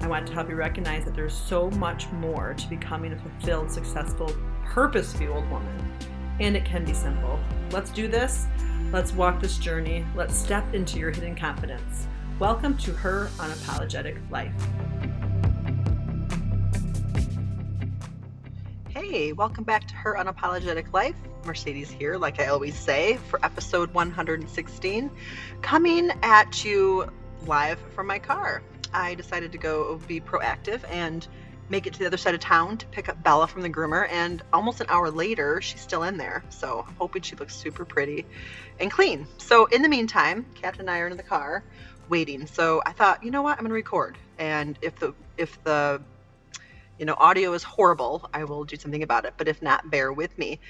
I want to help you recognize that there's so much more to becoming a fulfilled, successful, purpose fueled woman. And it can be simple. Let's do this. Let's walk this journey. Let's step into your hidden confidence. Welcome to Her Unapologetic Life. Hey, welcome back to Her Unapologetic Life. Mercedes here, like I always say, for episode 116, coming at you live from my car. I decided to go be proactive and make it to the other side of town to pick up Bella from the groomer. And almost an hour later, she's still in there. So I'm hoping she looks super pretty and clean. So in the meantime, Captain and I are in the car waiting. So I thought, you know what, I'm gonna record. And if the if the you know audio is horrible, I will do something about it. But if not, bear with me.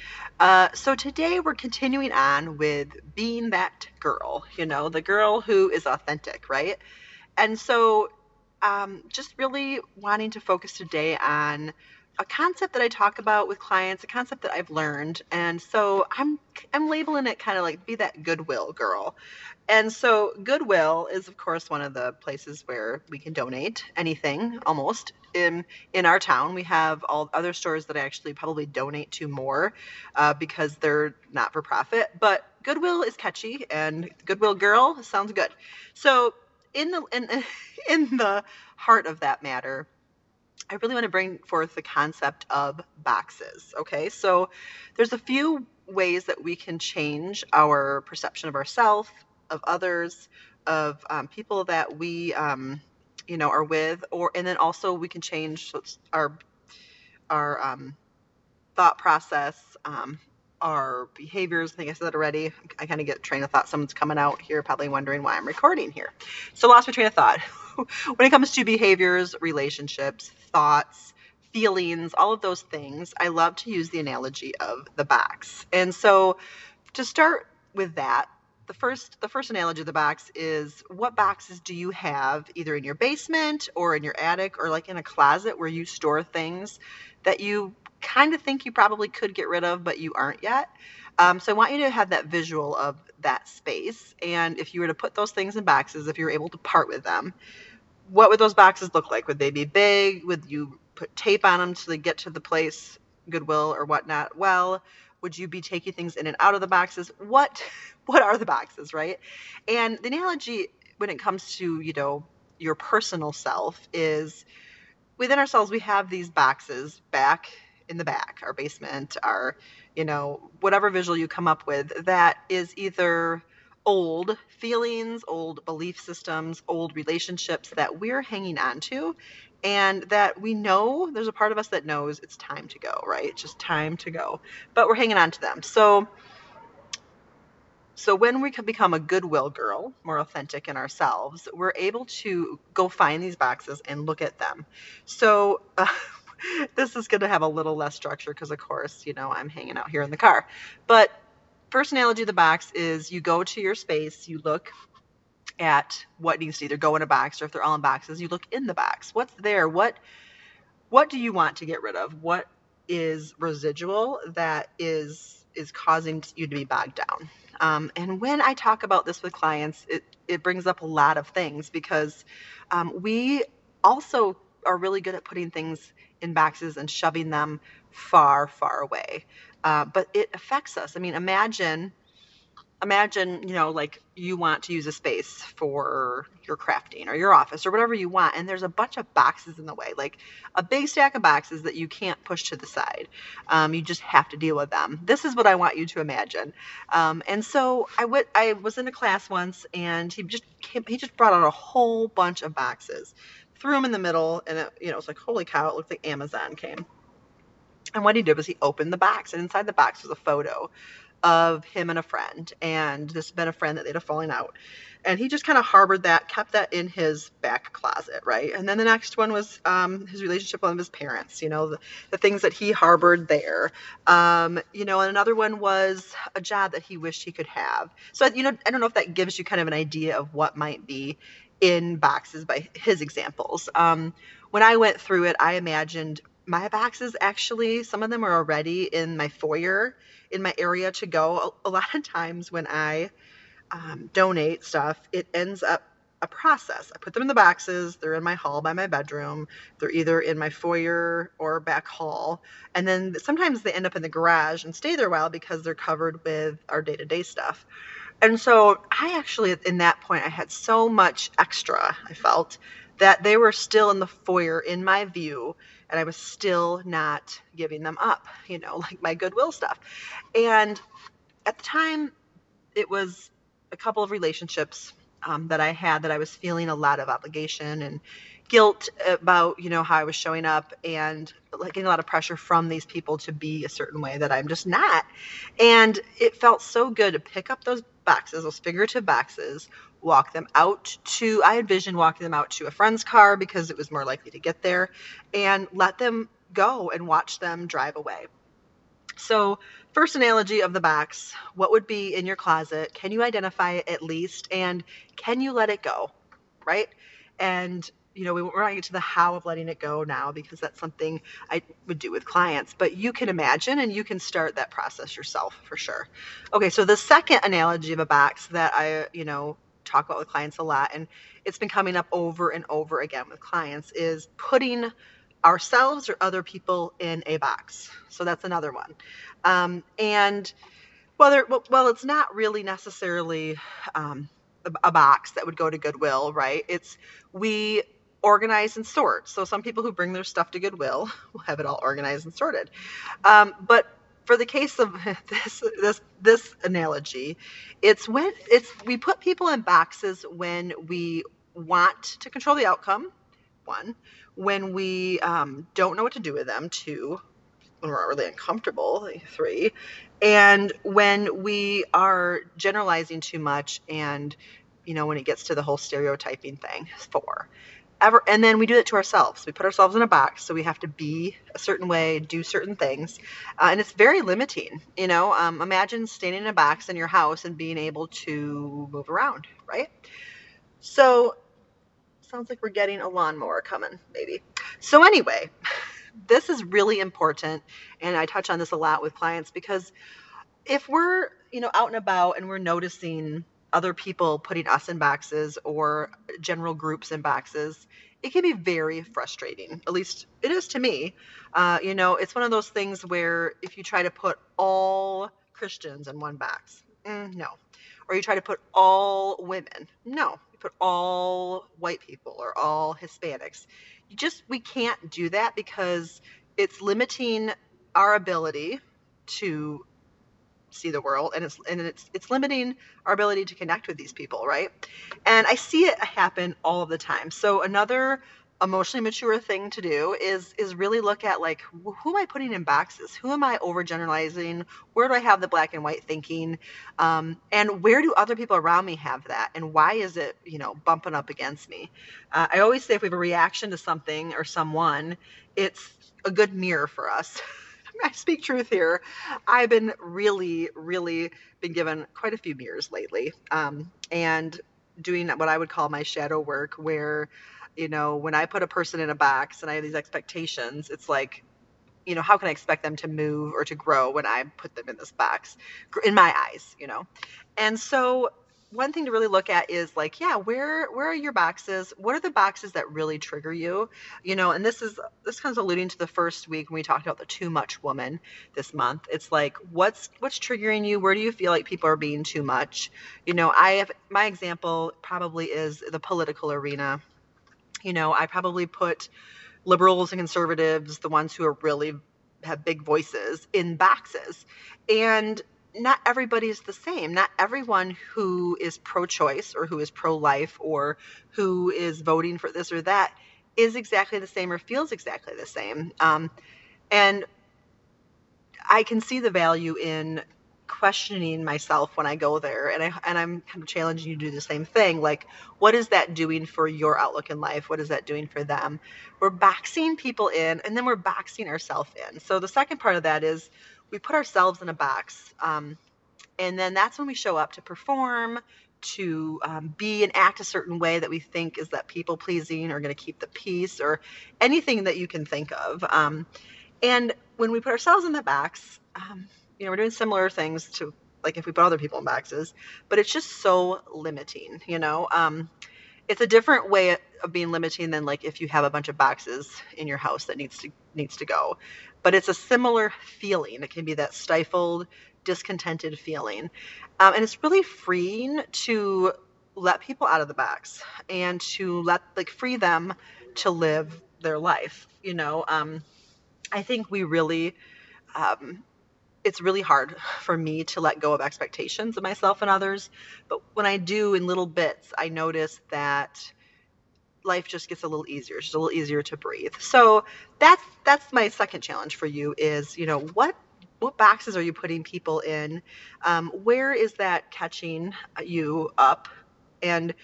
Uh, so today we're continuing on with being that girl. You know, the girl who is authentic, right? And so, um, just really wanting to focus today on a concept that I talk about with clients, a concept that I've learned. And so I'm I'm labeling it kind of like be that goodwill girl. And so Goodwill is of course one of the places where we can donate anything almost. In in our town, we have all other stores that I actually probably donate to more uh, because they're not for profit. But Goodwill is catchy and Goodwill Girl sounds good. So in the in, in the heart of that matter, I really want to bring forth the concept of boxes. Okay, so there's a few ways that we can change our perception of ourselves, of others, of um, people that we, um, you know, are with, or and then also we can change our our um, thought process, um, our behaviors. I think I said that already. I kind of get train of thought. Someone's coming out here, probably wondering why I'm recording here. So lost my train of thought. when it comes to behaviors, relationships, thoughts, feelings, all of those things, I love to use the analogy of the box. And so to start with that, the first the first analogy of the box is what boxes do you have either in your basement or in your attic or like in a closet where you store things that you kind of think you probably could get rid of, but you aren't yet. Um, so I want you to have that visual of that space. And if you were to put those things in boxes, if you were able to part with them, what would those boxes look like? Would they be big? Would you put tape on them so they get to the place, Goodwill or whatnot? Well, would you be taking things in and out of the boxes? What what are the boxes, right? And the analogy when it comes to, you know, your personal self is within ourselves we have these boxes back in the back, our basement, our, you know, whatever visual you come up with that is either old feelings, old belief systems, old relationships that we're hanging on to and that we know there's a part of us that knows it's time to go, right? It's just time to go. But we're hanging on to them. So so when we can become a goodwill girl, more authentic in ourselves, we're able to go find these boxes and look at them. So uh, this is going to have a little less structure because, of course, you know, I'm hanging out here in the car. But first analogy of the box is you go to your space, you look at what needs to either go in a box or if they're all in boxes, you look in the box. What's there? What what do you want to get rid of? What is residual that is is causing you to be bogged down? Um, and when I talk about this with clients, it, it brings up a lot of things because um, we also are really good at putting things in boxes and shoving them far, far away. Uh, but it affects us. I mean, imagine, imagine, you know, like you want to use a space for your crafting or your office or whatever you want, and there's a bunch of boxes in the way, like a big stack of boxes that you can't push to the side. Um, you just have to deal with them. This is what I want you to imagine. Um, and so I went, I was in a class once, and he just came, he just brought out a whole bunch of boxes threw them in the middle, and it, you know, it's like, holy cow, it looked like Amazon came. And what he did was he opened the box, and inside the box was a photo of him and a friend, and this had been a friend that they'd a falling out. And he just kind of harbored that, kept that in his back closet, right? And then the next one was um, his relationship with his parents, you know, the, the things that he harbored there. Um, you know, and another one was a job that he wished he could have. So, you know, I don't know if that gives you kind of an idea of what might be in boxes by his examples. Um, when I went through it, I imagined my boxes actually, some of them are already in my foyer in my area to go. A, a lot of times when I um, donate stuff, it ends up a process. I put them in the boxes. They're in my hall by my bedroom. They're either in my foyer or back hall. And then sometimes they end up in the garage and stay there a while because they're covered with our day to day stuff. And so I actually, in that point, I had so much extra, I felt, that they were still in the foyer in my view and I was still not giving them up, you know, like my Goodwill stuff. And at the time, it was a couple of relationships um, that I had that I was feeling a lot of obligation and guilt about, you know, how I was showing up and like getting a lot of pressure from these people to be a certain way that I'm just not. And it felt so good to pick up those boxes, those figurative boxes, walk them out to, I envisioned walking them out to a friend's car because it was more likely to get there, and let them go and watch them drive away. So, first analogy of the box what would be in your closet? Can you identify it at least? And can you let it go? Right? And you know, we, we're not get to the how of letting it go now because that's something I would do with clients, but you can imagine and you can start that process yourself for sure. Okay, so the second analogy of a box that I, you know, talk about with clients a lot, and it's been coming up over and over again with clients, is putting ourselves or other people in a box. So that's another one. Um, and whether, well, it's not really necessarily um, a box that would go to Goodwill, right? It's we organize and sort. So some people who bring their stuff to Goodwill will have it all organized and sorted. Um, but for the case of this this this analogy, it's when it's we put people in boxes when we want to control the outcome. One, when we um, don't know what to do with them. Two, when we're really uncomfortable. Three, and when we are generalizing too much, and you know when it gets to the whole stereotyping thing. Four ever and then we do it to ourselves. We put ourselves in a box so we have to be a certain way do certain things. Uh, and it's very limiting you know? Um, imagine staying in a box in your house and being able to move around right? So sounds like we're getting a lawnmower coming maybe. So anyway this is really important and i touch on this a lot with clients because if we're you know out and about and we're noticing other people putting us in boxes or general groups in boxes, it can be very frustrating. At least it is to me. Uh, you know, it's one of those things where if you try to put all Christians in one box, mm, no. Or you try to put all women, no. You put all white people or all Hispanics. You just, we can't do that because it's limiting our ability to see the world and it's and it's it's limiting our ability to connect with these people right? And i see it happen all the time. So another emotionally mature thing to do is is really look at like who am i putting in boxes? Who am i overgeneralizing? Where do i have the black and white thinking? Um, and where do other people around me have that? And why is it you know bumping up against me? Uh, i always say if we have a reaction to something or someone it's a good mirror for us I speak truth here. I've been really, really been given quite a few mirrors lately, um, and doing what I would call my shadow work, where you know when I put a person in a box and I have these expectations, it's like you know how can i expect them to move or to grow when i put them in this box in my eyes you know and so one thing to really look at is like yeah where where are your boxes? What are the boxes that really trigger you? You know and this is this comes alluding to the first week when we talked about the too much woman this month. It's like what's what's triggering you? Where do you feel like people are being too much? You know i have my example probably is the political arena. You know i probably put liberals and conservatives the ones who are really have big voices in boxes. And not everybody is the same. Not everyone who is pro choice or who is pro life or who is voting for this or that is exactly the same or feels exactly the same. Um, and I can see the value in questioning myself when I go there. And I and I'm kind of challenging you to do the same thing. Like what is that doing for your outlook in life? What is that doing for them? We're boxing people in and then we're boxing ourselves in. So the second part of that is we put ourselves in a box um, and then that's when we show up to perform to um, be and act a certain way that we think is that people pleasing or going to keep the peace or anything that you can think of um, and when we put ourselves in the box um, you know, we're doing similar things to like if we put other people in boxes, but it's just so limiting, you know. Um, it's a different way being limiting than like if you have a bunch of boxes in your house that needs to needs to go. But it's a similar feeling. It can be that stifled, discontented feeling, um, and it's really freeing to let people out of the box and to let like free them to live their life. You know, um, I think we really um, it's really hard for me to let go of expectations of myself and others. But when I do in little bits, I notice that life just gets a little easier. It's just a little easier to breathe. So that's that's my second challenge for you is, you know, what what boxes are you putting people in? Um, where is that catching you up? And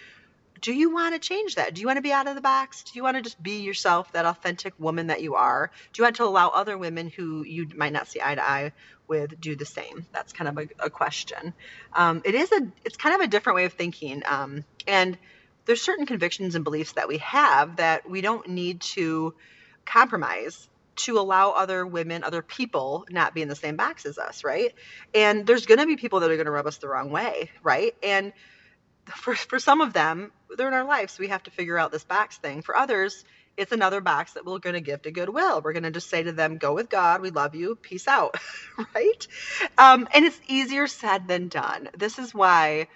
do you want to change that? Do you want to be out of the box? Do you want to just be yourself, that authentic woman that you are? Do you want to allow other women who you might not see eye to eye with do the same? That's kind of a, a question. Um, it is a, it's kind of a different way of thinking, um, and there's certain convictions and beliefs that we have that we don't need to compromise to allow other women, other people not be in the same box as us, right? And there's going to be people that are going to rub us the wrong way, right? And for, for some of them, they're in our lives. So we have to figure out this box thing. For others, it's another box that we're going to give to goodwill. We're going to just say to them, go with God. We love you. Peace out. right? Um, and it's easier said than done. This is why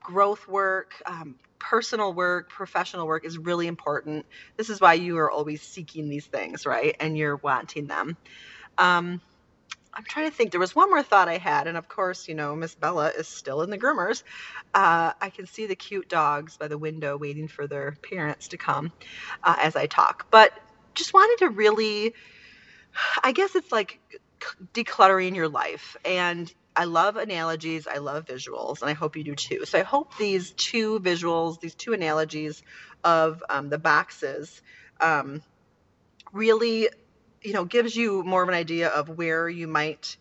growth work, um, personal work, professional work is really important. This is why you are always seeking these things, right? And you're wanting them. Um, I'm trying to think. There was one more thought I had, and of course, you know, Miss Bella is still in the groomers. Uh, I can see the cute dogs by the window waiting for their parents to come uh, as I talk. But just wanted to really, I guess it's like decluttering your life. And I love analogies, I love visuals, and I hope you do too. So I hope these two visuals, these two analogies of um, the boxes, um, really you know, gives you more of an idea of where you might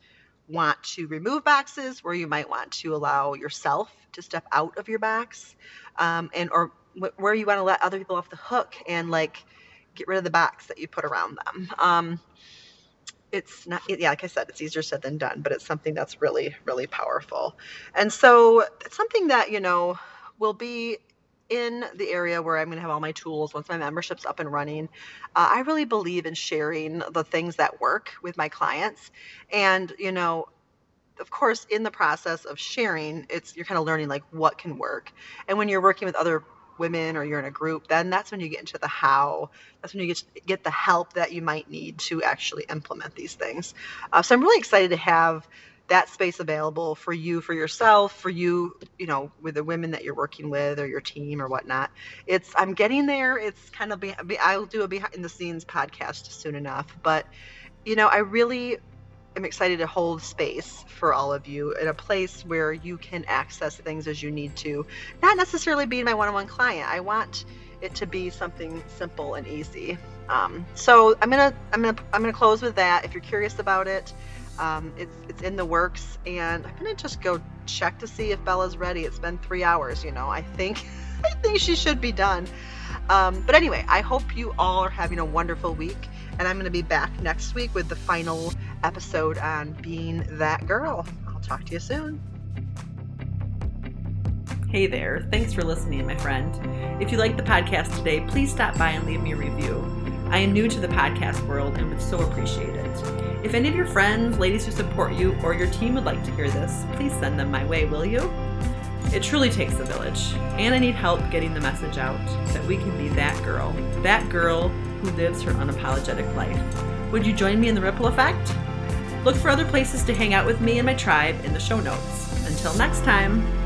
want to remove boxes, where you might want to allow yourself to step out of your box, um, and or where you want to let other people off the hook and like get rid of the box that you put around them. Um, it's not, yeah, like I said, it's easier said than done, but it's something that's really, really powerful. And so it's something that, you know, will be in the area where I'm going to have all my tools once my membership's up and running. Uh, I really believe in sharing the things that work with my clients. And, you know, of course, in the process of sharing, it's you're kind of learning like what can work. And when you're working with other women or you're in a group, then that's when you get into the how. That's when you get get the help that you might need to actually implement these things. Uh, so I'm really excited to have that space available for you, for yourself, for you, you know, with the women that you're working with or your team or whatnot. It's, I'm getting there. It's kind of, be, I'll do a behind the scenes podcast soon enough. But, you know, I really am excited to hold space for all of you in a place where you can access things as you need to, not necessarily being my one on one client. I want it to be something simple and easy. Um, so I'm gonna I'm gonna I'm gonna close with that. If you're curious about it, um, it's it's in the works, and I'm gonna just go check to see if Bella's ready. It's been three hours, you know. I think I think she should be done. Um, but anyway, I hope you all are having a wonderful week, and I'm gonna be back next week with the final episode on being that girl. I'll talk to you soon. Hey there, thanks for listening, my friend. If you like the podcast today, please stop by and leave me a review. I am new to the podcast world and would so appreciate it. If any of your friends, ladies who support you, or your team would like to hear this, please send them my way, will you? It truly takes a village, and I need help getting the message out that we can be that girl, that girl who lives her unapologetic life. Would you join me in the ripple effect? Look for other places to hang out with me and my tribe in the show notes. Until next time.